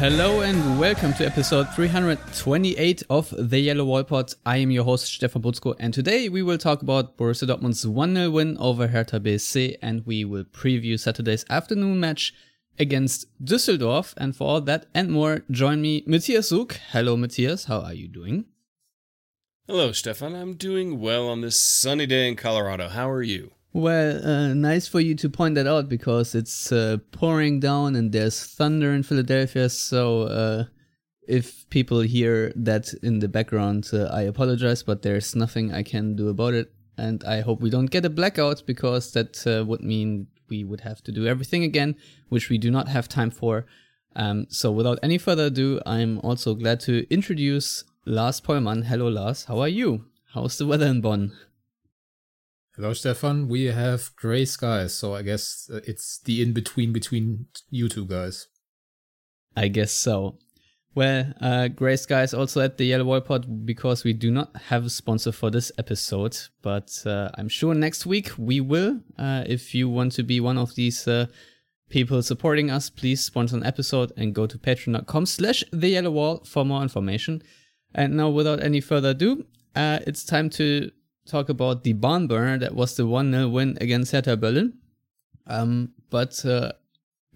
Hello and welcome to episode 328 of the Yellow Wall Pod. I am your host Stefan Buczko and today we will talk about Borussia Dortmund's 1-0 win over Hertha BSC and we will preview Saturday's afternoon match against Düsseldorf and for all that and more join me Matthias Zug. Hello Matthias, how are you doing? Hello Stefan, I'm doing well on this sunny day in Colorado. How are you? Well, uh, nice for you to point that out because it's uh, pouring down and there's thunder in Philadelphia. So, uh, if people hear that in the background, uh, I apologize, but there's nothing I can do about it. And I hope we don't get a blackout because that uh, would mean we would have to do everything again, which we do not have time for. Um, so, without any further ado, I'm also glad to introduce Lars Pollmann. Hello, Lars. How are you? How's the weather in Bonn? Hello, Stefan. We have gray skies, so I guess uh, it's the in between between you two guys. I guess so. Well, uh, gray skies also at the Yellow Wall Pod because we do not have a sponsor for this episode, but uh, I'm sure next week we will. Uh, if you want to be one of these uh, people supporting us, please sponsor an episode and go to patreon.com slash the yellow wall for more information. And now, without any further ado, uh, it's time to talk about the barn burner that was the 1 0 win against Hertha Berlin. Um, but uh,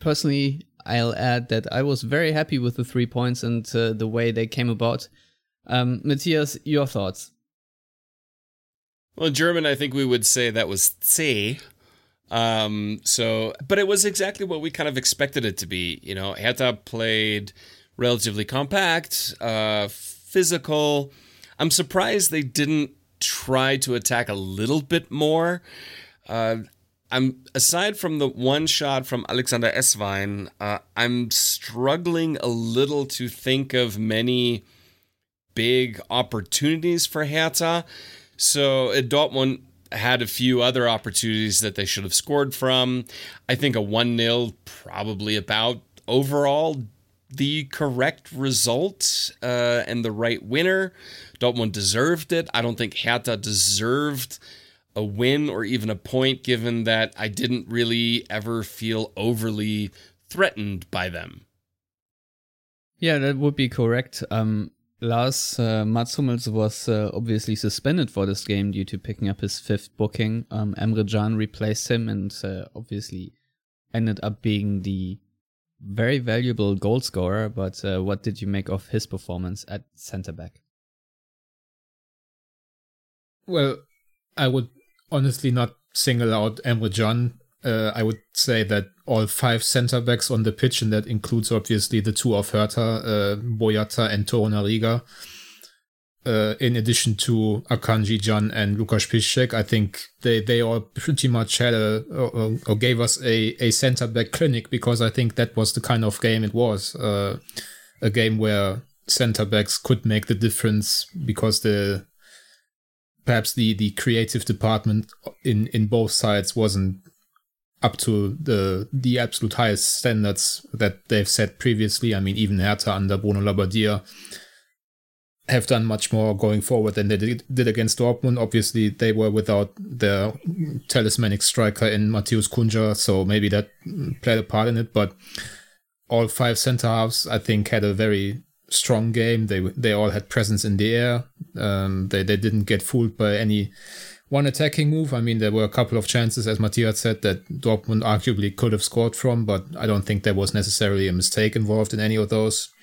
personally, I'll add that I was very happy with the three points and uh, the way they came about. Um, Matthias, your thoughts? Well, in German, I think we would say that was C. Um, so, but it was exactly what we kind of expected it to be. You know, Hertha played relatively compact, uh, physical. I'm surprised they didn't try to attack a little bit more. Uh, I'm aside from the one shot from Alexander Esswein, uh, I'm struggling a little to think of many big opportunities for Hertha. So uh, Dortmund had a few other opportunities that they should have scored from. I think a 1 0 probably about overall the correct result uh, and the right winner. Dortmund deserved it. I don't think Hertha deserved a win or even a point, given that I didn't really ever feel overly threatened by them. Yeah, that would be correct. Um, Lars uh, Mats Hummels was uh, obviously suspended for this game due to picking up his fifth booking. Um, Emre Can replaced him and uh, obviously ended up being the very valuable goal scorer. But uh, what did you make of his performance at centre back? Well, I would honestly not single out Emre Can. Uh, I would say that all five centre backs on the pitch, and that includes obviously the two of Hertha, uh, Boyata and Torunarigha, uh, in addition to Akanji, Can, and Lukas Piszczek, I think they, they all pretty much had a, or, or gave us a, a centre back clinic because I think that was the kind of game it was. Uh, a game where centre backs could make the difference because the perhaps the the creative department in in both sides wasn't up to the the absolute highest standards that they've set previously. I mean, even Hertha under Bruno Labbadia have done much more going forward than they did, did against Dortmund. Obviously, they were without their talismanic striker in Matheus Cunha, so maybe that played a part in it. But all five centre halves, I think, had a very strong game. They they all had presence in the air. Um, they they didn't get fooled by any one attacking move. I mean, there were a couple of chances, as Matthias said, that Dortmund arguably could have scored from, but I don't think there was necessarily a mistake involved in any of those.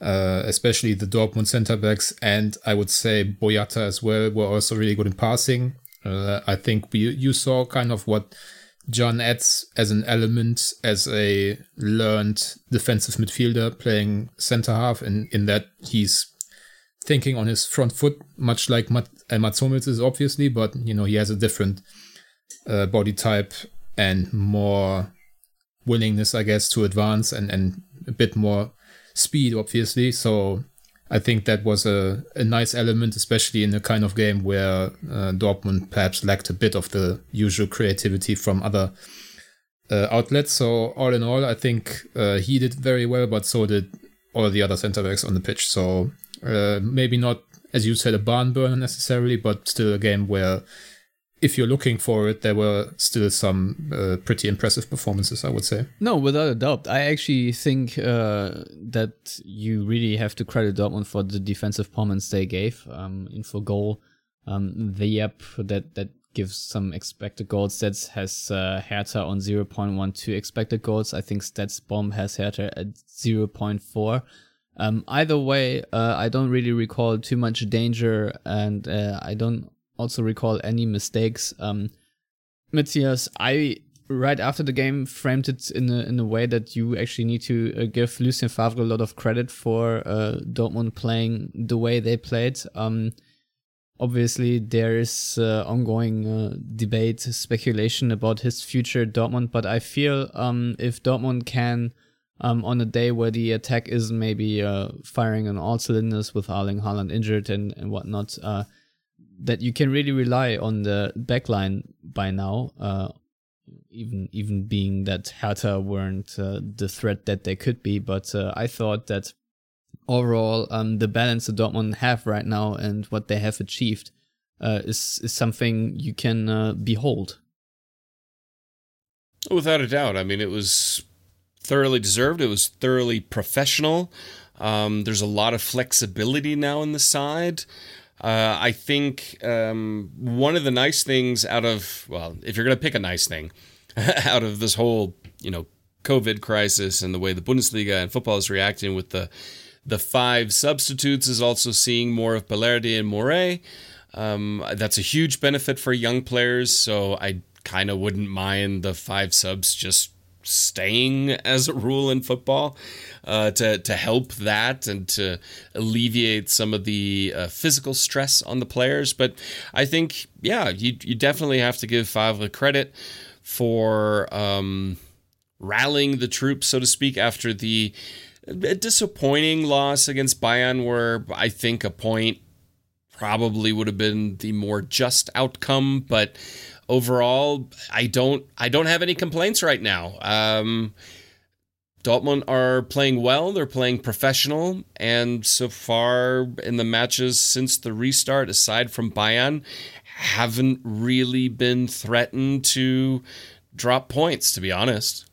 Uh, especially the Dortmund centre backs, and I would say Boyata as well were also really good in passing. Uh, I think we, you saw kind of what Can adds as an element as a learned defensive midfielder playing centre half, and in that he's thinking on his front foot, much like Mat- uh, Mats Hummels is obviously, but you know he has a different uh, body type and more willingness, I guess, to advance and, and a bit more speed, obviously. So I think that was a, a nice element, especially in a kind of game where uh, Dortmund perhaps lacked a bit of the usual creativity from other uh, outlets. So all in all, I think uh, he did very well, but so did all the other centre backs on the pitch. So uh, maybe not, as you said, a barn burner necessarily, but still a game where if you're looking for it, there were still some uh, pretty impressive performances, I would say. No, without a doubt. I actually think uh, that you really have to credit Dortmund for the defensive performance they gave. Um, Infogol, um, the app that that gives some expected goals. Stats has uh, Hertha on 0.12 expected goals. I think StatsBomb has Hertha at 0.4. Um, either way, uh, I don't really recall too much danger, and uh, I don't also recall any mistakes. Um, Matthias, I right after the game framed it in a in a way that you actually need to uh, give Lucien Favre a lot of credit for uh, Dortmund playing the way they played. Um, obviously, there is uh, ongoing uh, debate, speculation about his future at Dortmund, but I feel um, if Dortmund can. Um, on a day where the attack is maybe uh, firing on all cylinders with Erling Haaland injured and, and whatnot, uh, that you can really rely on the backline by now. Uh, even even being that Hertha weren't uh, the threat that they could be, but uh, I thought that overall um, the balance that Dortmund have right now and what they have achieved uh, is is something you can uh, behold. Without a doubt, I mean it was thoroughly deserved. It was thoroughly professional. Um, there's a lot of flexibility now in the side. Uh, I think um, one of the nice things out of well, if you're going to pick a nice thing out of this whole you know COVID crisis and the way the Bundesliga and football is reacting with the the five substitutes is also seeing more of Balerdi and Morey. Um, that's a huge benefit for young players, so I kind of wouldn't mind the five subs just staying as a rule in football uh, to to help that and to alleviate some of the uh, physical stress on the players. But I think, yeah, you you definitely have to give Favre credit for um, rallying the troops, so to speak, after the disappointing loss against Bayern, where I think a point probably would have been the more just outcome, but overall, I don't I don't have any complaints right now. Um, Dortmund are playing well. They're playing professional, and so far in the matches since the restart, aside from Bayern, haven't really been threatened to drop points. To be honest.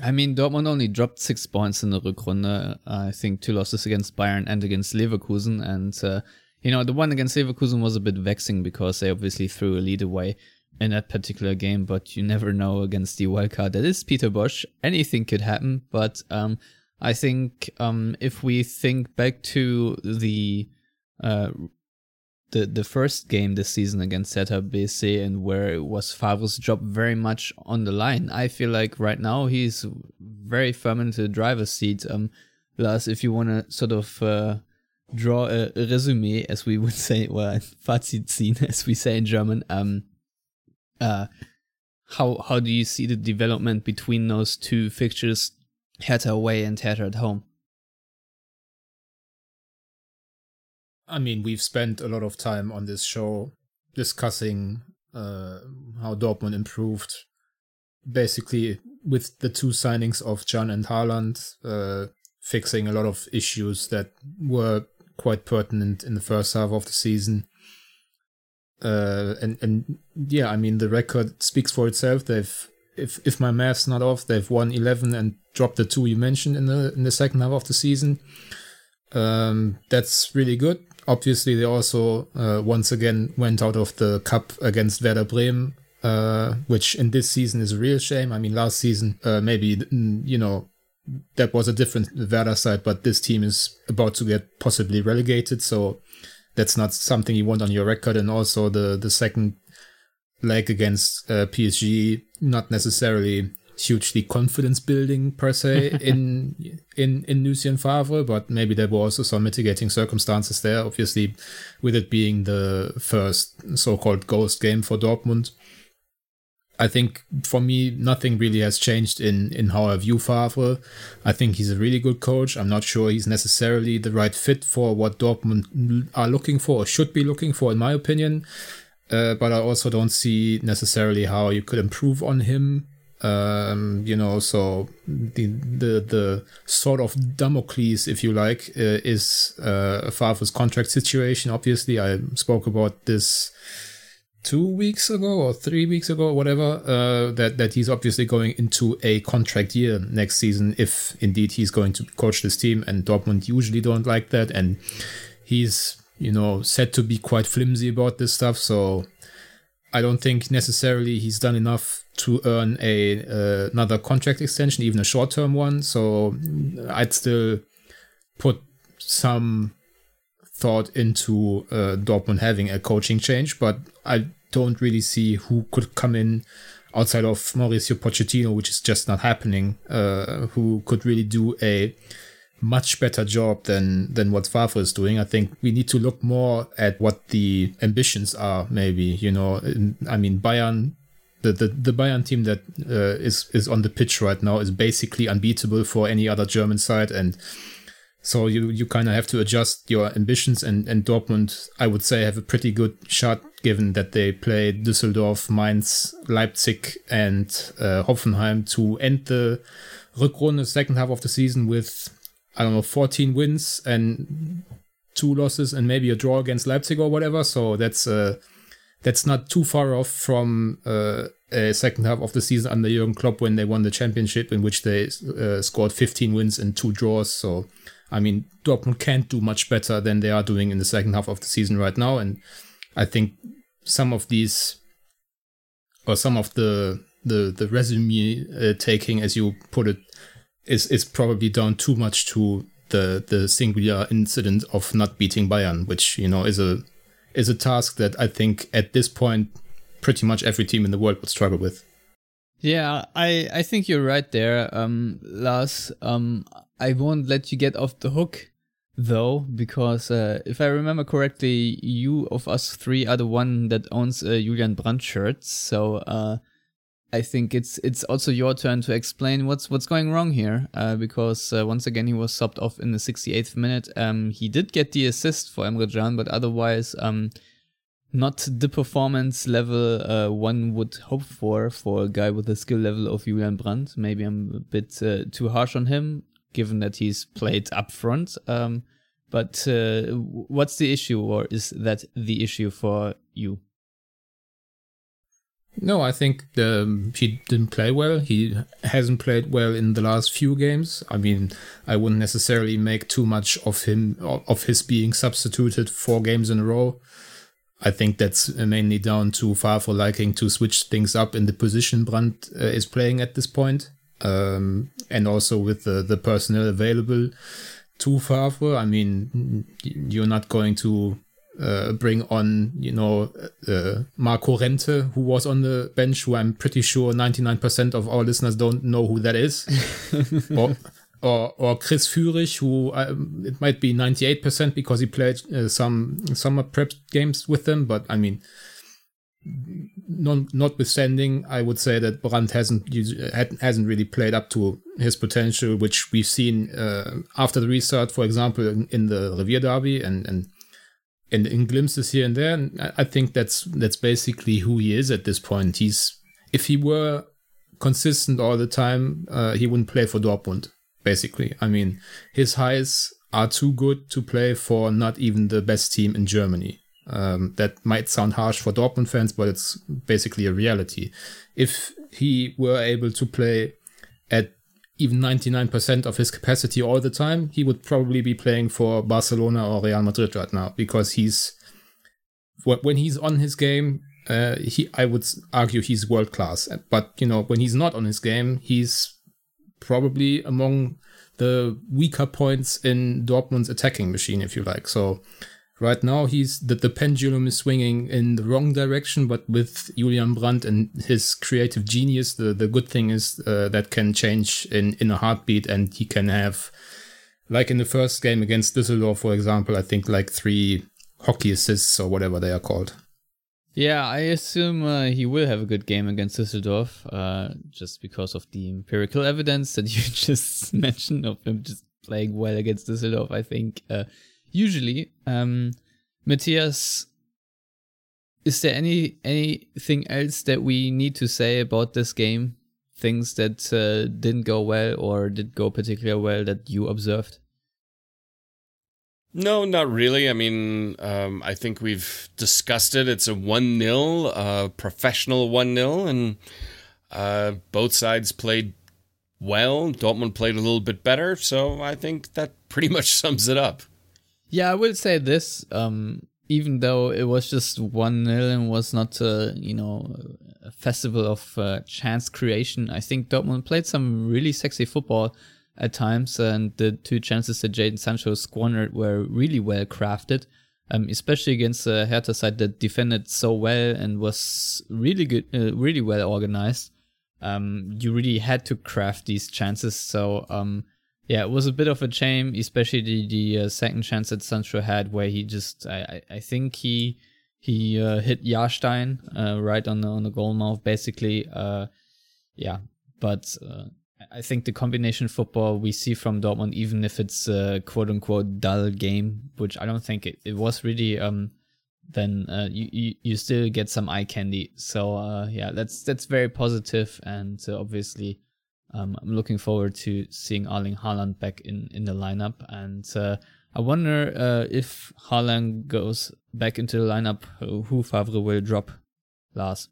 I mean, Dortmund only dropped six points in the Rückrunde. I think two losses against Bayern and against Leverkusen. And, uh, you know, the one against Leverkusen was a bit vexing because they obviously threw a lead away in that particular game, but you never know against the wildcard that is Peter Bosz. Anything could happen, but um, I think um, if we think back to the uh, the the first game this season against Hertha BSC and where it was Favre's job very much on the line, I feel like right now he's very firm into the driver's seat. Um, Lars, if you want to sort of uh, draw a, a resume, as we would say, well, Fazit ziehen, as we say in German, um, uh, how how do you see the development between those two fixtures, Hertha away and Hertha at home? I mean, we've spent a lot of time on this show discussing uh, how Dortmund improved, basically with the two signings of Can and Haaland, uh, fixing a lot of issues that were quite pertinent in the first half of the season. Uh, and and yeah, I mean the record speaks for itself. They've if if my math's not off, they've won eleven and dropped the two you mentioned in the in the second half of the season. Um, that's really good. Obviously, they also uh, once again went out of the cup against Werder Bremen, uh, which in this season is a real shame. I mean, last season uh, maybe mm, you know that was a different Werder side, but this team is about to get possibly relegated, so that's not something you want on your record. And also the the second leg against uh, PSG, not necessarily hugely confidence building per se in in in Lucien Favre, but maybe there were also some mitigating circumstances there. Obviously, with it being the first so-called ghost game for Dortmund. I think for me, nothing really has changed in, in how I view Favre. I think he's a really good coach. I'm not sure he's necessarily the right fit for what Dortmund are looking for or should be looking for, in my opinion. Uh, but I also don't see necessarily how you could improve on him. Um, you know, so the the the sort of Damocles, if you like, uh, is uh, Favre's contract situation. Obviously, I spoke about this two weeks ago or three weeks ago whatever uh, that that he's obviously going into a contract year next season if indeed he's going to coach this team and Dortmund usually don't like that and he's you know said to be quite flimsy about this stuff so I don't think necessarily he's done enough to earn a uh, another contract extension even a short term one so I'd still put some thought into uh, Dortmund having a coaching change, but I don't really see who could come in outside of Mauricio Pochettino, which is just not happening, uh, who could really do a much better job than than what Favre is doing. I think we need to look more at what the ambitions are. Maybe you know, I mean Bayern. The, the, the Bayern team that uh, is is on the pitch right now is basically unbeatable for any other German side, and so you you kind of have to adjust your ambitions, and and Dortmund, I would say, have a pretty good shot given that they play Düsseldorf, Mainz, Leipzig, and uh, Hoffenheim to end the Rückrunde, second half of the season with I don't know 14 wins and two losses and maybe a draw against Leipzig or whatever. So that's uh, that's not too far off from uh, a second half of the season under Jurgen Klopp when they won the championship, in which they uh, scored 15 wins and two draws. So I mean, Dortmund can't do much better than they are doing in the second half of the season right now. And I think some of these, or some of the the the resume uh, taking, as you put it, is is probably down too much to the the singular incident of not beating Bayern, which you know is a is a task that I think at this point pretty much every team in the world would struggle with. Yeah, I I think you're right there, um, Lars. Um, I won't let you get off the hook though, because uh, if I remember correctly, you of us three are the one that owns a Julian Brandt shirts. So uh, I think it's it's also your turn to explain what's what's going wrong here, uh, because uh, once again he was subbed off in the 68th minute. Um, he did get the assist for Emre Can, but otherwise, um, not the performance level uh, one would hope for for a guy with the skill level of Julian Brandt. Maybe I'm a bit uh, too harsh on him given that he's played up front. Um, but uh, what's the issue, or is that the issue for you? No, I think the, he didn't play well. He hasn't played well in the last few games. I mean, I wouldn't necessarily make too much of him of his being substituted four games in a row. I think that's mainly down to Favre liking to switch things up in the position Brandt uh, is playing at this point um, and also with the, the personnel available to Favre. I mean, you're not going to uh, bring on, you know, uh, Marco Rente, who was on the bench, who I'm pretty sure 99% of our listeners don't know who that is. or, or, or Chris Führich, who um, it might be 98% because he played uh, some summer prep games with them. But I mean, non, notwithstanding, I would say that Brandt hasn't hasn't really played up to his potential, which we've seen uh, after the restart, for example, in, in the Revier Derby and and and in glimpses here and there. And I think that's that's basically who he is at this point. He's if he were consistent all the time, uh, he wouldn't play for Dortmund. Basically, I mean, his highs are too good to play for not even the best team in Germany. Um, that might sound harsh for Dortmund fans, but it's basically a reality. If he were able to play at even 99% of his capacity all the time, he would probably be playing for Barcelona or Real Madrid right now because he's when he's on his game, uh, he I would argue he's world class. But you know, when he's not on his game, he's probably among the weaker points in Dortmund's attacking machine, if you like. So Right now, he's the, the pendulum is swinging in the wrong direction, but with Julian Brandt and his creative genius, the, the good thing is uh, that can change in, in a heartbeat, and he can have, like in the first game against Düsseldorf, for example, I think like three hockey assists or whatever they are called. Yeah, I assume uh, he will have a good game against Düsseldorf, uh, just because of the empirical evidence that you just mentioned of him just playing well against Düsseldorf. I think uh, usually, um, Matthias, is there any anything else that we need to say about this game? Things that uh, didn't go well or did go particularly well that you observed? No, not really. I mean, um, I think we've discussed it. It's a 1 0, uh, professional 1 0, and uh, both sides played well. Dortmund played a little bit better, so I think that pretty much sums it up. Yeah, I will say this. Um, even though it was just 1 0 and was not, uh, you know, a festival of uh, chance creation, I think Dortmund played some really sexy football at times, and the two chances that Jadon Sancho squandered were really well crafted, um, especially against a Hertha side that defended so well and was really good, uh, really well organized. Um, you really had to craft these chances. So um, yeah, it was a bit of a shame, especially the the uh, second chance that Sancho had, where he just I I, think he he uh, hit Jarstein uh, right on the on the goal mouth, basically. Uh, yeah, but uh, I think the combination football we see from Dortmund, even if it's a quote unquote dull game, which I don't think it, it was really, um, then uh, you, you, you still get some eye candy. So yeah, that's that's very positive, and obviously, um, I'm looking forward to seeing Erling Haaland back in in the lineup. And uh, I wonder uh, if Haaland goes back into the lineup, who Favre will drop, Lars.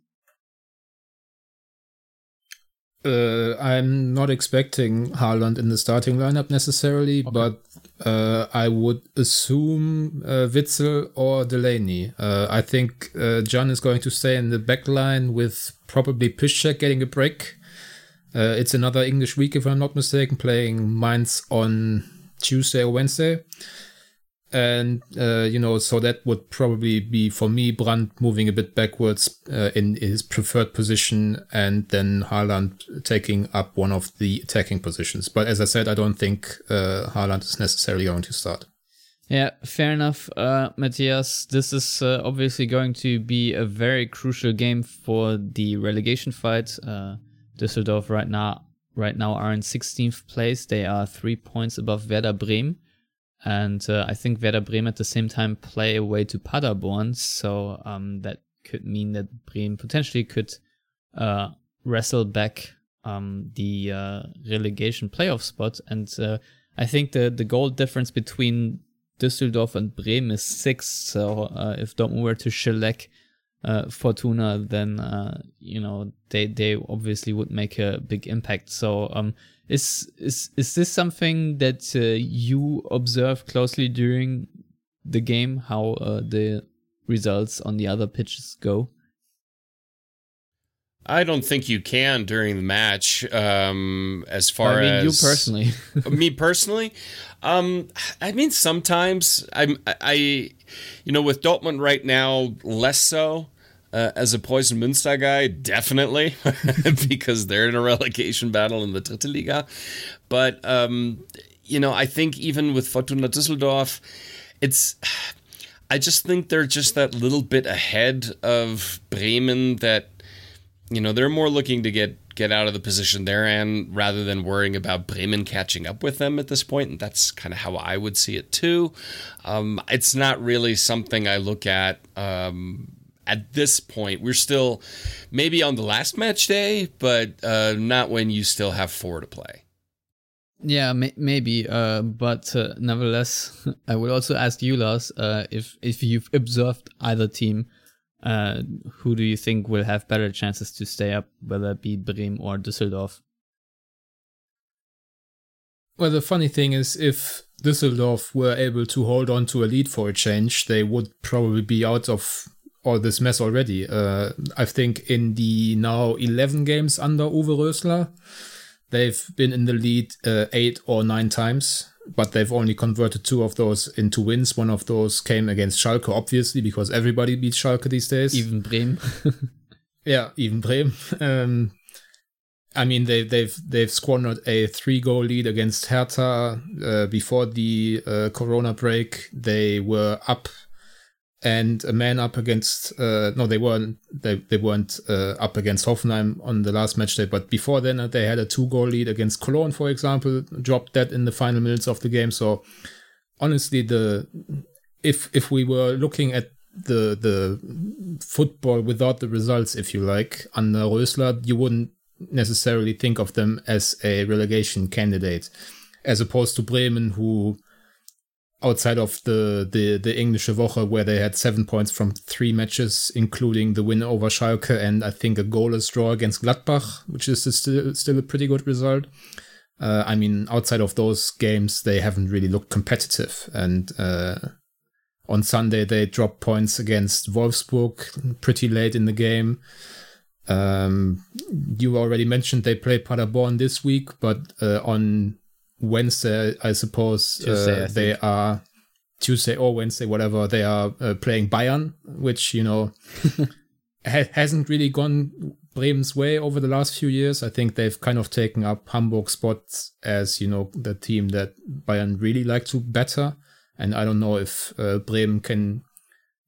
Uh, I'm not expecting Haaland in the starting lineup necessarily, okay. but uh, I would assume uh, Witsel or Delaney. Uh, I think uh, Can is going to stay in the back line with probably Piszczek getting a break. Uh, it's another English week, if I'm not mistaken, playing Mainz on Tuesday or Wednesday. And uh, you know so that would probably be for me Brandt moving a bit backwards uh, in his preferred position and then Haaland taking up one of the attacking positions. But as I said I don't think uh, Haaland is necessarily going to start. Yeah fair enough. Uh, Matthias this is uh, obviously going to be a very crucial game for the relegation fight. Uh, Düsseldorf right now right now are in 16th place they are 3 points above Werder Bremen and uh, I think Werder Bremen at the same time play away to Paderborn, so um, that could mean that Bremen potentially could uh, wrestle back um, the uh, relegation playoff spot. And uh, I think the the goal difference between Düsseldorf and Bremen is six. So uh, if Dortmund were to shellac uh, Fortuna, then you know they they obviously would make a big impact. So um, is is is this something that uh, you observe closely during the game? How uh, the results on the other pitches go? I don't think you can during the match. Um, as far I mean, as you personally, me personally, um, I mean sometimes I'm I, you know, with Dortmund right now less so. Uh, as a Preußen Münster guy, definitely, because they're in a relegation battle in the Dritte Liga. But, um, you know, I think even with Fortuna Düsseldorf, it's. I just think they're just that little bit ahead of Bremen that, you know, they're more looking to get get out of the position they're in rather than worrying about Bremen catching up with them at this point. And that's kind of how I would see it too. Um, it's not really something I look at um, at this point, we're still maybe on the last match day, but uh, not when you still have four to play. Yeah, may- maybe, uh, but uh, nevertheless, I would also ask you, Lars, uh, if if you've observed either team, uh, who do you think will have better chances to stay up, whether it be Bremen or Düsseldorf? Well, the funny thing is, if Düsseldorf were able to hold on to a lead for a change, they would probably be out of all this mess already. Uh, I think in the now 11 games under Uwe Rösler, they've been in the lead uh, eight or nine times, but they've only converted two of those into wins. One of those came against Schalke, obviously, because everybody beats Schalke these days. Even Bremen. yeah, even Bremen. Um, I mean, they, they've they've squandered a three goal lead against Hertha uh, before the uh, Corona break. They were up and a man up against uh, no they weren't they, they weren't uh, up against Hoffenheim on the last match day but before then uh, they had a two goal lead against Cologne for example dropped that in the final minutes of the game. So honestly the if if we were looking at the the football without the results if you like under Rösler you wouldn't necessarily think of them as a relegation candidate as opposed to Bremen who outside of the the the English Woche where they had seven points from three matches, including the win over Schalke and I think a goalless draw against Gladbach, which is still still a pretty good result. Uh, I mean, outside of those games, they haven't really looked competitive. And uh, on Sunday, they dropped points against Wolfsburg pretty late in the game. Um, you already mentioned they play Paderborn this week, but uh, on Wednesday, I suppose Tuesday, uh, I they are Tuesday or Wednesday, whatever. They are uh, playing Bayern, which you know ha- hasn't really gone Bremen's way over the last few years. I think they've kind of taken up Hamburg spots as you know the team that Bayern really like to better. And I don't know if uh, Bremen can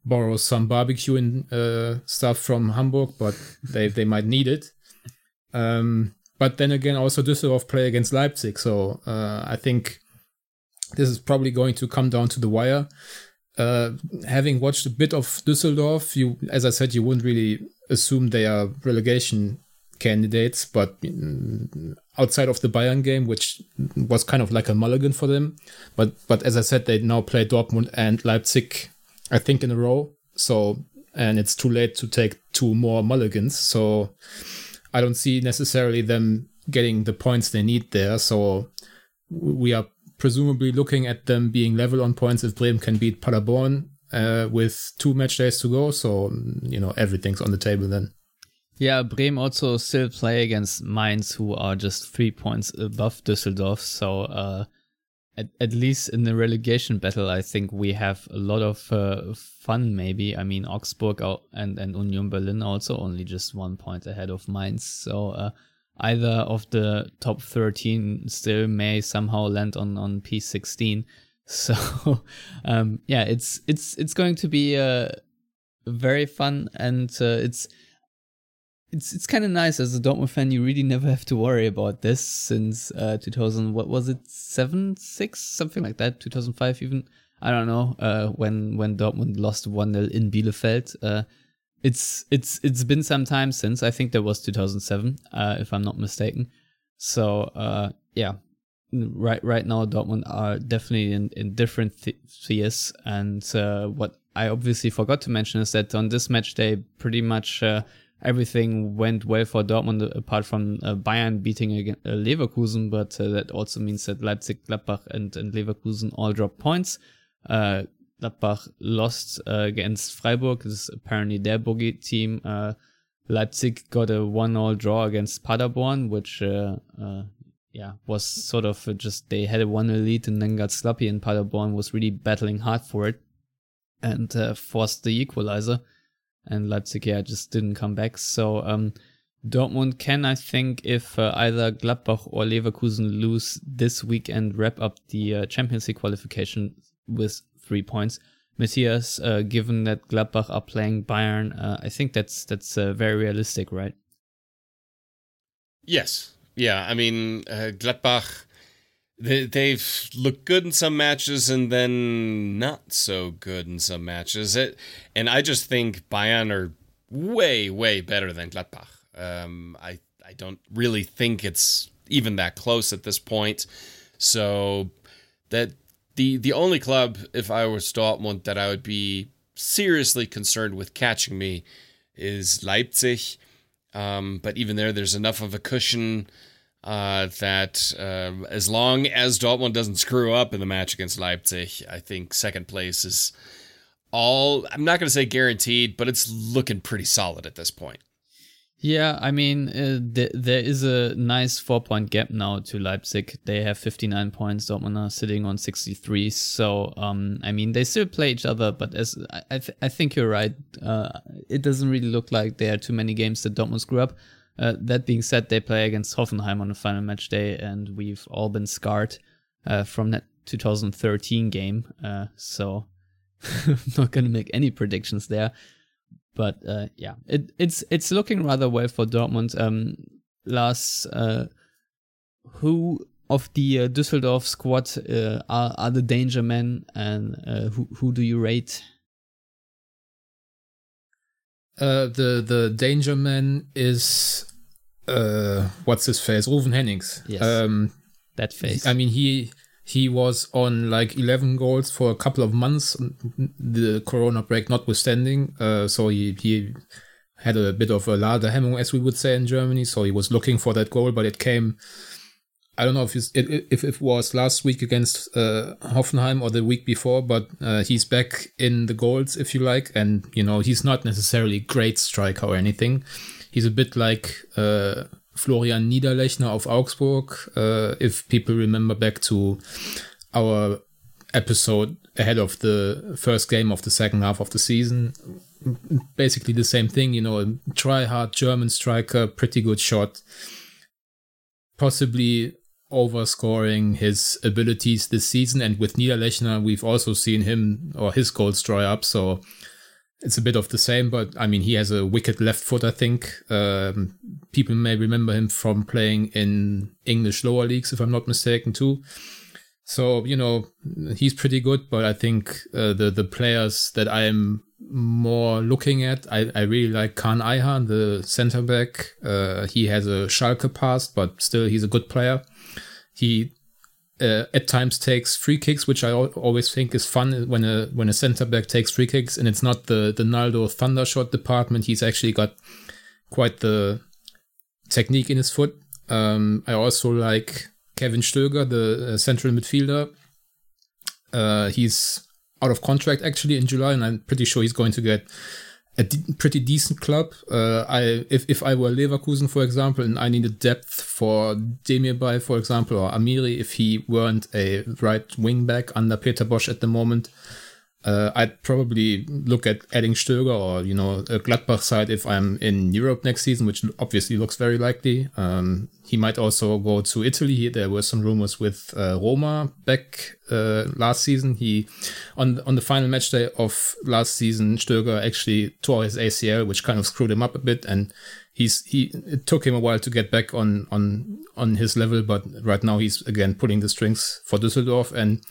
borrow some barbecue and uh, stuff from Hamburg, but they they might need it. Um, but then again, also Düsseldorf play against Leipzig, so uh, I think this is probably going to come down to the wire. Uh, having watched a bit of Düsseldorf, you, as I said, you wouldn't really assume they are relegation candidates, but mm, outside of the Bayern game, which was kind of like a mulligan for them, but but as I said, they now play Dortmund and Leipzig, I think in a row. So and it's too late to take two more mulligans. So I don't see necessarily them getting the points they need there. So we are presumably looking at them being level on points if Bremen can beat Paderborn uh, with two match days to go. So, you know, everything's on the table then. Yeah, Bremen also still play against Mainz, who are just three points above Düsseldorf. So, uh, at, at least in the relegation battle, I think we have a lot of uh, fun. Maybe I mean Augsburg and and Union Berlin also only just one point ahead of Mainz. So uh, either of the top thirteen still may somehow land on on P sixteen. So um, yeah, it's it's it's going to be uh, very fun and uh, it's it's it's kind of nice as a Dortmund fan. You really never have to worry about this since uh, 2000. What was it? Seven, six, something like that. 2005 even. I don't know. Uh, when when Dortmund lost one 0 in Bielefeld. Uh, it's it's it's been some time since. I think that was 2007, uh, if I'm not mistaken. So uh, yeah, right right now Dortmund are definitely in in different spheres. And uh, what I obviously forgot to mention is that on this match day, pretty much everything went well for Dortmund apart from uh, Bayern beating uh, Leverkusen, but uh, that also means that Leipzig, Gladbach, and, and Leverkusen all dropped points. Uh, Gladbach lost uh, against Freiburg. This is apparently their bogey team. Uh, Leipzig got a one-all draw against Paderborn, which yeah was sort of just they had a one lead and then got sloppy, and Paderborn was really battling hard for it and forced the equalizer and Leipzig yeah just didn't come back. So um, Dortmund can I think if uh, either Gladbach or Leverkusen lose this weekend, wrap up the uh, Champions League qualification with three points. Matthias, uh, given that Gladbach are playing Bayern, uh, I think that's that's uh, very realistic, right? Yes. Yeah. I mean, uh, Gladbach they, they've looked good in some matches and then not so good in some matches. It, and I just think Bayern are way, way better than Gladbach. Um, I, I don't really think it's even that close at this point. So that the the only club, if I were Dortmund, that I would be seriously concerned with catching me is Leipzig. Um, but even there, there's enough of a cushion uh, that uh, as long as Dortmund doesn't screw up in the match against Leipzig, I think second place is all. I'm not going to say guaranteed, but it's looking pretty solid at this point. Yeah, I mean, uh, th- there is a nice four point gap now to Leipzig. They have 59 points. Dortmund are sitting on 63. So, um, I mean, they still play each other, but as I, th- I think you're right. Uh, it doesn't really look like there are too many games that Dortmund screw up. Uh, that being said, they play against Hoffenheim on the final match day, and we've all been scarred uh, from that 2013 game. Uh, so, I'm not gonna make any predictions there. But uh, yeah, it, it's it's looking rather well for Dortmund. Um, Lars, uh, who of the Düsseldorf squad are, are the danger men, and who who do you rate? Uh, the the danger man is uh, what's his face? Rouwen Hennings. Yes. Um, that face. I mean, he he was on like 11 goals for a couple of months, the Corona break notwithstanding. Uh, so he he had a bit of a Ladehemmung, as we would say in Germany. So he was looking for that goal, but it came. I don't know if it, if it was last week against uh, Hoffenheim or the week before, but uh, he's back in the goals, if you like. And, you know, he's not necessarily great striker or anything. He's a bit like uh, Florian Niederlechner of Augsburg. Uh, if people remember back to our episode ahead of the first game of the second half of the season, basically the same thing, you know, a try hard German striker, pretty good shot. Possibly overscoring his abilities this season. And with Niederlechner, we've also seen him or his goals dry up. So it's a bit of the same, but I mean, he has a wicked left foot, I think. Um, people may remember him from playing in English lower leagues, if I'm not mistaken, too. So, you know, he's pretty good, but I think uh, the, the players that I'm more looking at, I, I really like Kaan Ayhan, the center back. Uh, he has a Schalke past, but still he's a good player. He uh, at times takes free kicks, which I always think is fun when a when a center back takes free kicks, and it's not the the Naldo thundershot department. He's actually got quite the technique in his foot. Um, I also like Kevin Stöger, the uh, central midfielder. Uh, he's out of contract actually in July, and I'm pretty sure he's going to get a de- pretty decent club. Uh, I if if I were Leverkusen, for example, and I needed depth for Demirbay, for example, or Amiri, if he weren't a right wing back under Peter Bosz at the moment, uh, I'd probably look at adding Stöger or you know a Gladbach side if I'm in Europe next season, which obviously looks very likely. Um, he might also go to Italy. There were some rumors with uh, Roma back uh, last season. He on on the final match day of last season, Stöger actually tore his ACL, which kind of screwed him up a bit, and he's he it took him a while to get back on on on his level, but right now he's again pulling the strings for Düsseldorf and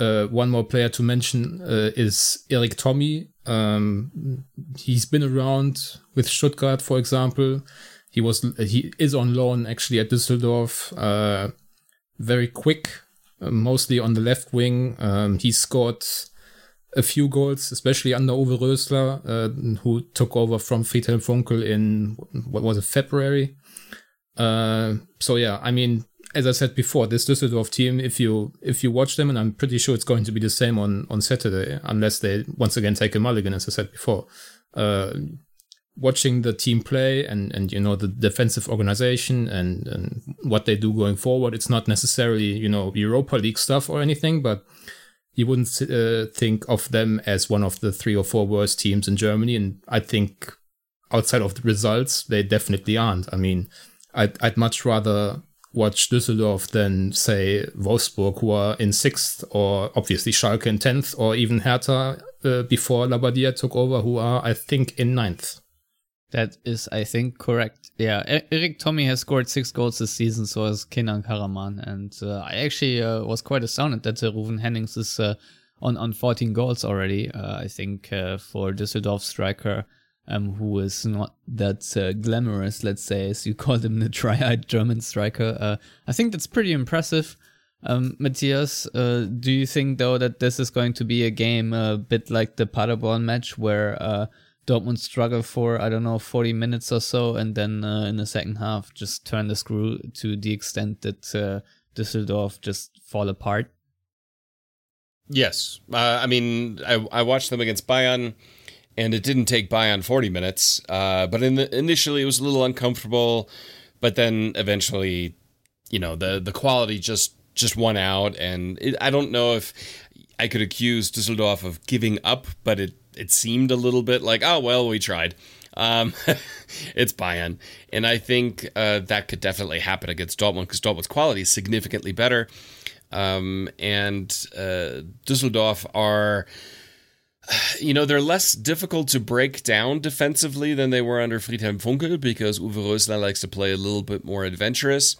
uh, one more player to mention uh, is Erik Thommy. Um, he's been around with Stuttgart, for example. He was he is on loan actually at Düsseldorf. Uh, very quick, uh, mostly on the left wing. Um, he scored a few goals, especially under Uwe Rösler, uh, who took over from Friedhelm Funkel in what was it February. Uh, so yeah, I mean as I said before, this Düsseldorf team, if you if you watch them, and I'm pretty sure it's going to be the same on on Saturday, unless they once again take a mulligan, as I said before. Uh, watching the team play and and you know the defensive organization and and what they do going forward, it's not necessarily you know Europa League stuff or anything, but you wouldn't uh, think of them as one of the three or four worst teams in Germany, and I think outside of the results, they definitely aren't. I mean, I'd I'd much rather watch Düsseldorf than say Wolfsburg, who are in sixth, or obviously Schalke in tenth, or even Hertha uh, before Labbadia took over, who are I think in ninth. That is, I think, correct. Yeah, Erik Thommy has scored six goals this season, so has Kenan Karaman, and uh, I actually uh, was quite astounded that uh, Rouwen Hennings is uh, on on 14 goals already. Uh, I think uh, for Düsseldorf striker um, who is not that uh, glamorous, let's say, as you called him, the tri-eyed German striker. Uh, I think that's pretty impressive. Um, Matthias, uh, do you think though that this is going to be a game a bit like the Paderborn match where uh, Dortmund struggle for I don't know 40 minutes or so, and then uh, in the second half just turn the screw to the extent that uh, Düsseldorf just fall apart? Yes, I mean I, I watched them against Bayern and it didn't take Bayern 40 minutes. Uh, but in the, initially, it was a little uncomfortable, but then eventually, you know, the the quality just just won out, and it, I don't know if I could accuse Düsseldorf of giving up, but it it seemed a little bit like, oh well, we tried. Um, it's Bayern, and I think uh, that could definitely happen against Dortmund because Dortmund's quality is significantly better, um, and uh, Düsseldorf are you know, they're less difficult to break down defensively than they were under Friedhelm Funkel because Uwe Rösler likes to play a little bit more adventurous.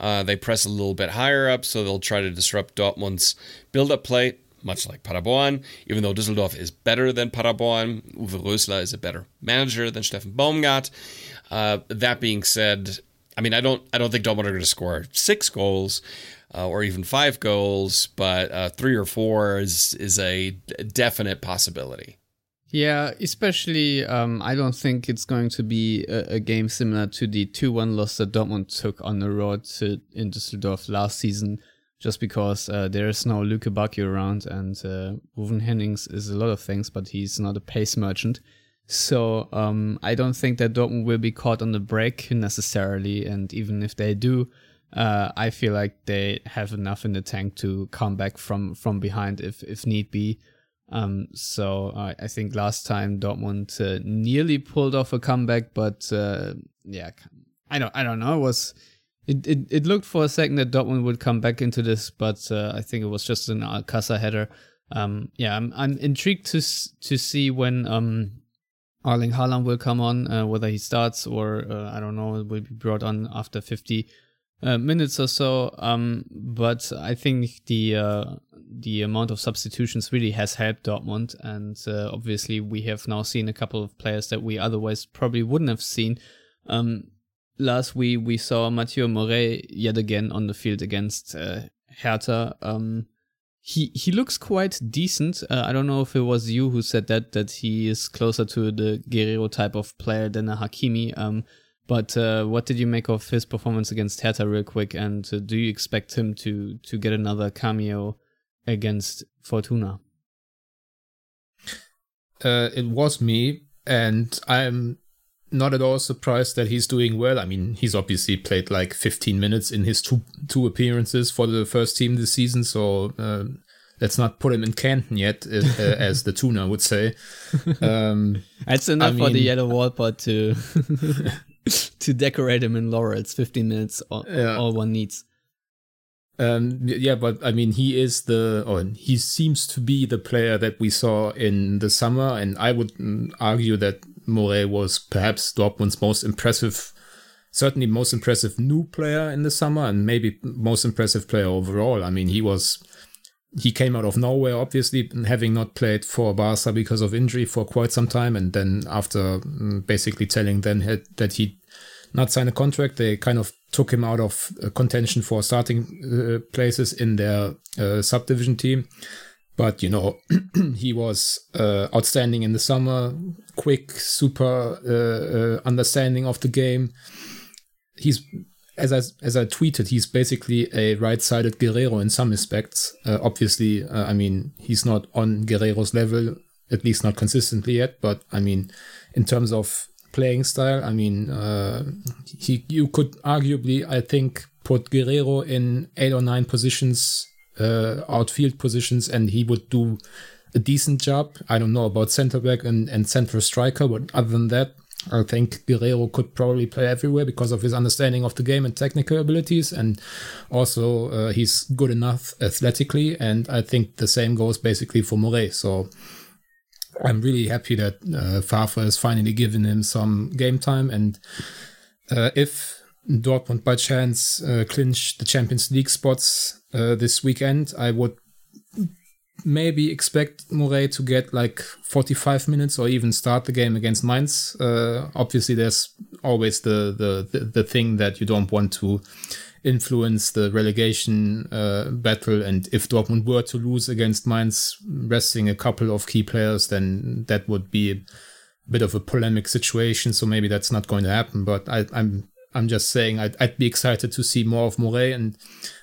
Uh, they press a little bit higher up, so they'll try to disrupt Dortmund's build-up play, much like Paderborn. Even though Düsseldorf is better than Paderborn, Uwe Rösler is a better manager than Steffen Baumgart. Uh, that being said, I mean, I don't, I don't think Dortmund are going to score six goals uh, or even five goals, but uh, three or four is is a definite possibility. Yeah, especially um, I don't think it's going to be a, a game similar to the 2 1 loss that Dortmund took on the road to, in Düsseldorf last season, just because uh, there is no Lukebakio around and uh, Rouwen Hennings is a lot of things, but he's not a pace merchant. So um, I don't think that Dortmund will be caught on the break necessarily, and even if they do, uh, I feel like they have enough in the tank to come back from from behind if if need be. Um, so uh, I think last time Dortmund uh, nearly pulled off a comeback, but uh, yeah, I don't, I don't know. It was it, it, it looked for a second that Dortmund would come back into this, but uh, I think it was just an Alcácer header. Um, yeah, I'm, I'm intrigued to to see when um, Erling Haaland will come on, uh, whether he starts or uh, I don't know, will be brought on after 50 uh, minutes or so. Um, but I think the uh, the amount of substitutions really has helped Dortmund, and uh, obviously we have now seen a couple of players that we otherwise probably wouldn't have seen. Um, last week we saw Mateu Morey yet again on the field against uh, Hertha. Um, he he looks quite decent. Uh, I don't know if it was you who said that that he is closer to the Guerreiro type of player than a Hakimi. Um, but uh, what did you make of his performance against Hertha, real quick? And uh, do you expect him to to get another cameo against Fortuna? Uh, it was me, and I'm not at all surprised that he's doing well. I mean, he's obviously played like 15 minutes in his two two appearances for the first team this season, so uh, let's not put him in Canton yet, uh, as the tuna would say. Um, That's enough I mean, for the yellow wall pod to decorate him in laurels. 15 minutes, all, yeah. all one needs. Um, yeah, but I mean, he is the, or he seems to be the player that we saw in the summer, and I would mm, argue that Morey was perhaps Dortmund's most impressive, certainly most impressive new player in the summer, and maybe most impressive player overall. I mean, he was, he came out of nowhere, obviously, having not played for Barca because of injury for quite some time, and then after mm, basically telling them that he not sign a contract. They kind of took him out of uh, contention for starting uh, places in their uh, subdivision team. But you know, he was uh, outstanding in the summer. Quick, super uh, understanding of the game. He's as I as I tweeted, he's basically a right-sided Guerreiro in some aspects. obviously, I mean he's not on Guerreiro's level, at least not consistently yet. But I mean, in terms of playing style. I mean, uh, he you could arguably, I think, put Guerreiro in eight or nine positions, uh, outfield positions, and he would do a decent job. I don't know about center back and, and central striker, but other than that, I think Guerreiro could probably play everywhere because of his understanding of the game and technical abilities, and also uh, he's good enough athletically. And I think the same goes basically for Morey. So I'm really happy that uh, Favre has finally given him some game time. And uh, if Dortmund by chance uh, clinch the Champions League spots uh, this weekend, I would maybe expect Morey to get like 45 minutes or even start the game against Mainz. Uh, obviously, there's always the, the, the, the thing that you don't want to influence the relegation uh, battle. And if Dortmund were to lose against Mainz, resting a couple of key players, then that would be a bit of a polemic situation. So maybe that's not going to happen. But I, I'm I'm just saying I'd, I'd, be excited to see more of Morey, and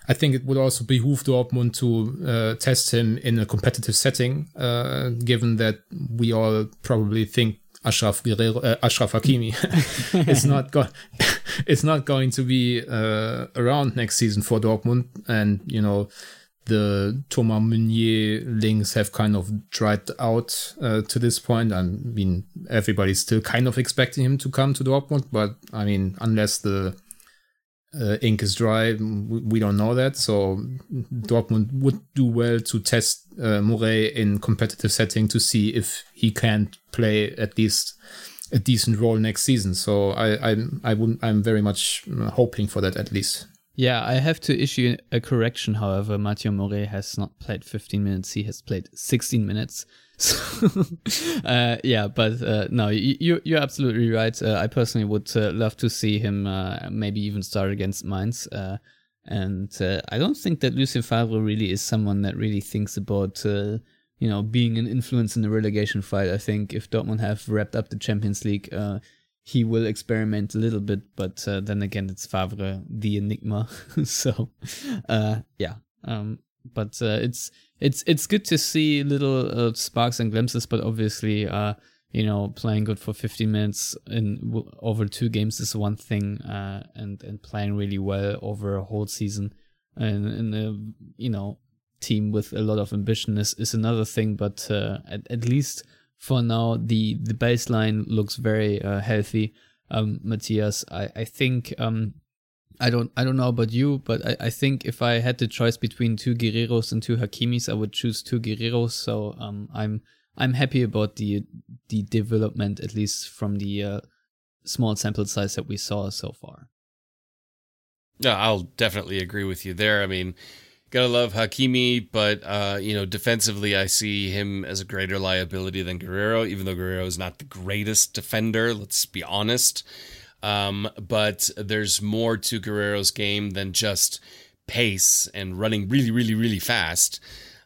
I think it would also behoove Dortmund to uh, test him in a competitive setting, uh, given that we all probably think Ashraf Guerreiro, uh, Ashraf Hakimi is not it's not going to be uh, around next season for Dortmund, and you know the Thomas Meunier links have kind of dried out uh, to this point. I mean, everybody's still kind of expecting him to come to Dortmund, but I mean, unless the uh, ink is dry. We don't know that. So Dortmund would do well to test uh, Morey in competitive setting to see if he can play at least a decent role next season. So I I I would I'm very much uh, hoping for that at least. Yeah, I have to issue a correction. However, Mateu Morey has not played 15 minutes; he has played 16 minutes. So, uh, yeah, but uh, no, you, you're absolutely right. Uh, I personally would uh, love to see him uh, maybe even start against Mainz. Uh, and I don't think that Lucien Favre really is someone that really thinks about, you know, being an influence in the relegation fight. I think if Dortmund have wrapped up the Champions League, he will experiment a little bit, but then again, it's Favre, the enigma. so, yeah. Um, but uh, it's it's it's good to see little uh, sparks and glimpses. But obviously, uh, you know, playing good for 15 minutes in w- over two games is one thing, uh, and and playing really well over a whole season and in a you know team with a lot of ambition is, is another thing. But uh, at, at least for now, the the baseline looks very uh, healthy. Um, Matthias, I I think um I don't I don't know about you, but I, I think if I had the choice between two Guerreiros and two Hakimis, I would choose two Guerreiros. So um, I'm I'm happy about the the development at least from the uh, small sample size that we saw so far. Yeah, I'll definitely agree with you there. I mean, gotta love Hakimi, but uh, you know, defensively, I see him as a greater liability than Guerreiro, Even though Guerreiro is not the greatest defender, let's be honest. Um, but there's more to Guerreiro's game than just pace and running really, really, really fast.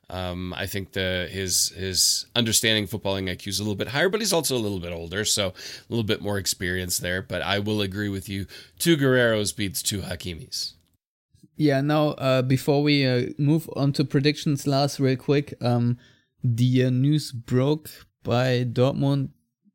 Um, I think the his his understanding footballing IQ is a little bit higher, but he's also a little bit older, so a little bit more experience there. But I will agree with you. Two Guerreiros beats two Hakimis. Yeah. Now, uh, before we uh, move on to predictions, last real quick, um, the uh, news broke by Dortmund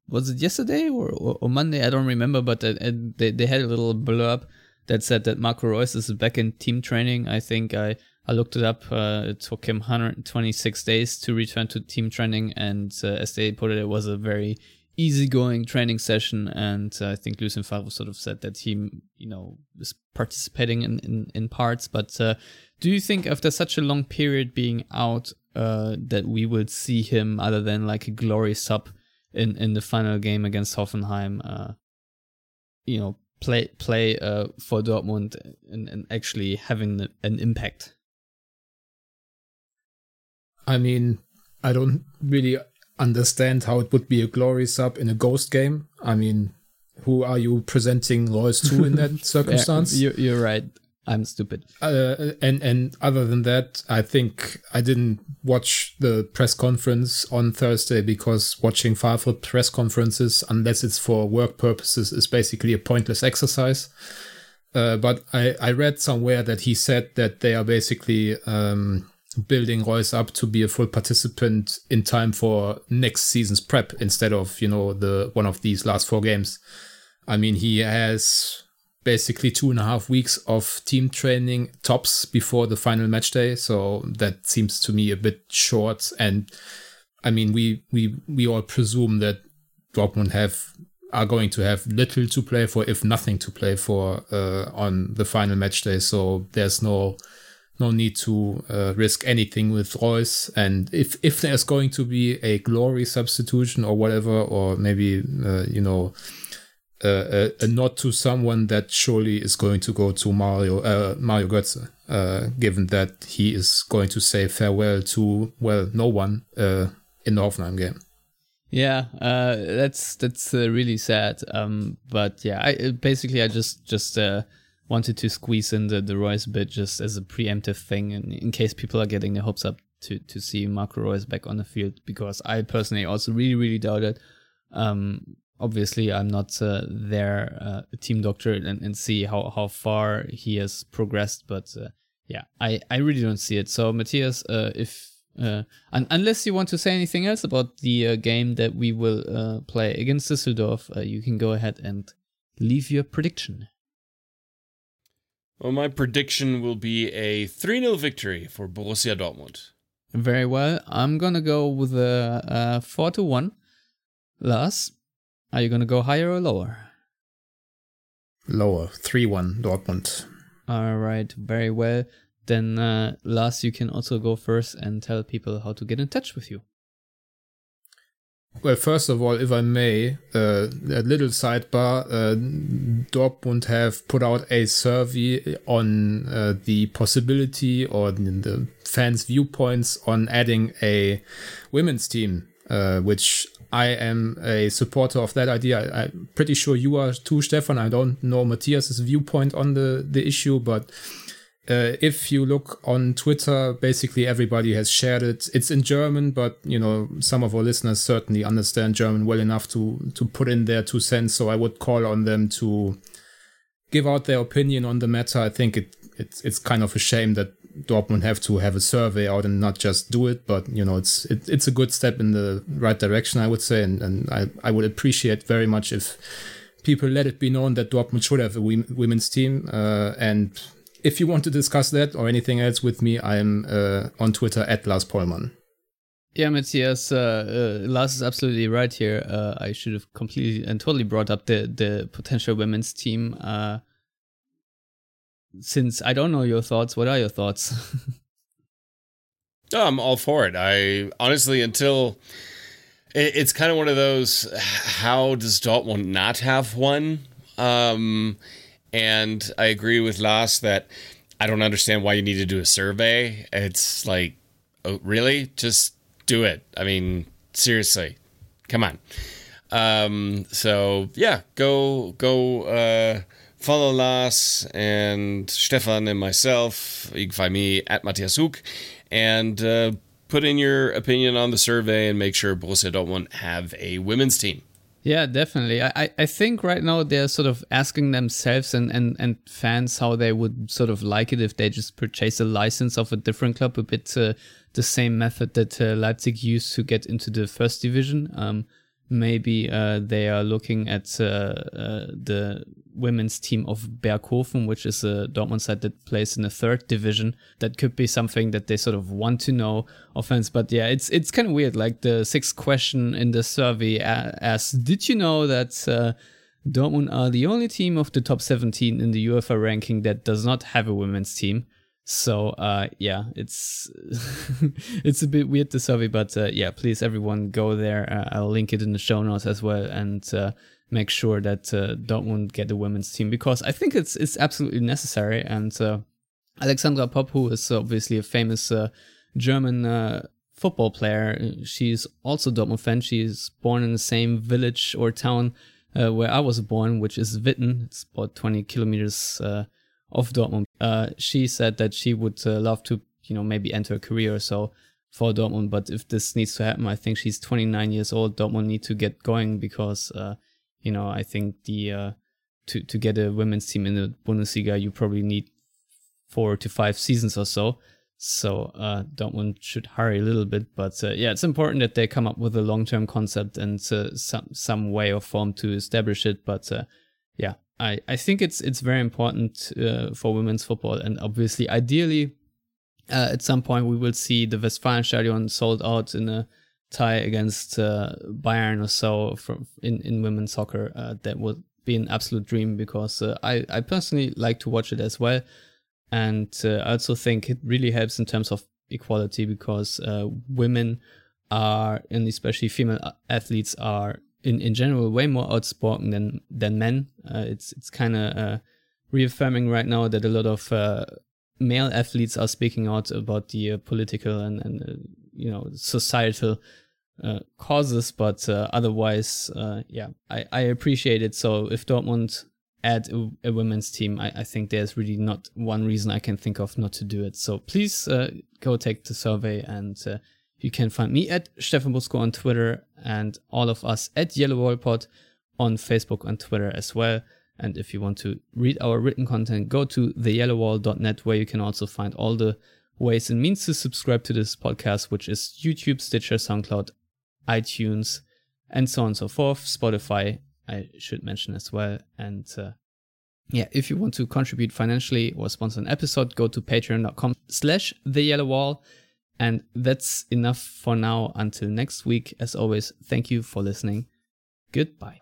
was it yesterday or, or, or Monday? I don't remember, but uh, they, they had a little blurb that said that Marco Reus is back in team training. I think I, I looked it up. Uh, it took him 126 days to return to team training, and uh, as they put it, it was a very easygoing training session. And uh, I think Lucien Favre sort of said that he, you know, is participating in in, in parts. But uh, do you think after such a long period being out, uh, that we will see him other than like a glory sub? in in the final game against Hoffenheim, uh, you know, play play uh, for Dortmund and, and actually having an impact. I mean, I don't really understand how it would be a glory sub in a ghost game. I mean, who are you presenting Reus to in that circumstance? yeah, you're, right. I'm stupid. Uh, and and other than that, I think I didn't watch the press conference on Thursday because watching Favre press conferences, unless it's for work purposes, is basically a pointless exercise. Uh, but I, I read somewhere that he said that they are basically um, building Reus up to be a full participant in time for next season's prep instead of you know the one of these last four games. I mean, he has basically two and a half weeks of team training tops before the final match day. So that seems to me a bit short. And I mean, we we we all presume that Dortmund have are going to have little to play for, if nothing to play for, uh, on the final match day. So there's no no need to uh, risk anything with Reus. And if if there's going to be a glory substitution or whatever, or maybe uh, you know a, a, nod to someone that surely is going to go to Mario uh, Mario Götze, uh, given that he is going to say farewell to well no one uh, in the Hoffenheim game. Yeah, uh, that's that's uh, really sad. Um, but yeah, I basically I just just uh, wanted to squeeze in the the Reus bit just as a preemptive thing, in, in case people are getting their hopes up to to see Marco Reus back on the field, because I personally also really really doubt it. Um, obviously I'm not uh, their uh, team doctor and, and see how, how far he has progressed, but uh, yeah, I, I really don't see it. So Matthias, uh, if uh, un- unless you want to say anything else about the uh, game that we will play against Düsseldorf, you can go ahead and leave your prediction. Well, my prediction will be a 3 0 victory for Borussia Dortmund. Very well. I'm going to go with a 4 to 1. Lars? Are you going to go higher or lower? Lower. 3 1 Dortmund. All right, very well. Then, uh, Lars, you can also go first and tell people how to get in touch with you. Well, first of all, if I may, uh, a little sidebar. Uh, Dortmund have put out a survey on uh, the possibility or the fans' viewpoints on adding a women's team, uh, which I am a supporter of that idea. I, am pretty sure you are too, Stefan. I don't know Matthias's viewpoint on the, the issue, but uh, if you look on Twitter, basically everybody has shared it. It's in German, but you know some of our listeners certainly understand German well enough to to put in their two cents. So I would call on them to give out their opinion on the matter. I think it it's it's kind of a shame that Dortmund have to have a survey out and not just do it. But you know it's it, it's a good step in the right direction, I would say, and and I I would appreciate very much if people let it be known that Dortmund should have a women's team uh, and if you want to discuss that or anything else with me, I'm uh, on Twitter at Lars Pollmann. Yeah, Matthias, uh, uh, Lars is absolutely right here. Uh, I should have completely and totally brought up the, the potential women's team. Uh, since I don't know your thoughts, what are your thoughts? oh, I'm all for it. I honestly, until it, it's kind of one of those how does Dortmund not have one? Um, and I agree with Lars that I don't understand why you need to do a survey. It's like, oh, really? Just do it. I mean, seriously, come on. Um, so yeah, go go uh, follow Lars and Stefan and myself. You can find me at Matthias Hook and uh, put in your opinion on the survey and make sure Borussia Dortmund have a women's team. Yeah, definitely. I, I think right now they're sort of asking themselves and, and, and fans how they would sort of like it if they just purchase a license of a different club, a bit uh, the same method that uh, Leipzig used to get into the first division. Um, maybe uh, they are looking at uh, uh, the women's team of Berghofen, which is a Dortmund side that plays in the third division. That could be something that they sort of want to know offense. But yeah, it's it's kind of weird. Like the sixth question in the survey asks, "Did you know that?" Uh, Dortmund are the only team of the top 17 in the UEFA ranking that does not have a women's team. So uh, yeah, it's it's a bit weird the survey, but uh, yeah, please everyone go there. Uh, I'll link it in the show notes as well, and uh, make sure that uh, Dortmund get the women's team because I think it's it's absolutely necessary. And uh, Alexandra Popp, who is obviously a famous uh, German football player, she's also Dortmund fan. She's born in the same village or town where I was born, which is Witten. It's about 20 kilometers of Dortmund. Uh, she said that she would uh, love to, you know, maybe enter a career or so for Dortmund. But if this needs to happen, I think she's 29 years old. Dortmund need to get going because, uh, you know, I think the uh, to to get a women's team in the Bundesliga, you probably need four to five seasons or so. So uh, Dortmund should hurry a little bit, but uh, yeah, it's important that they come up with a long-term concept and uh, some some way or form to establish it. But uh, yeah, I, I think it's it's very important uh, for women's football, and obviously, ideally, uh, at some point we will see the Westfalenstadion sold out in a tie against uh, Bayern or so from in in women's soccer. Uh, that would be an absolute dream because uh, I I personally like to watch it as well, and uh, I also think it really helps in terms of equality because women are and especially female athletes are in, in general way more outspoken than than men. Uh, it's it's kind of uh, reaffirming right now that a lot of uh, male athletes are speaking out about the uh, political and and uh, you know societal uh, causes, but uh, otherwise, uh, yeah, I I appreciate it. So if Dortmund add a, a women's team, I, I think there's really not one reason I can think of not to do it. So please uh, go take the survey and you can find me at Stefan Buczko on Twitter and all of us at Yellow Wall Pod on Facebook and Twitter as well. And if you want to read our written content, go to theyellowwall.net where you can also find all the ways and means to subscribe to this podcast, which is YouTube, Stitcher, SoundCloud, iTunes, and so on and so forth. Spotify, I should mention as well. And uh, yeah, if you want to contribute financially or sponsor an episode, go to patreon.com slash the yellow wall and that's enough for now. Until next week, as always, thank you for listening. Goodbye.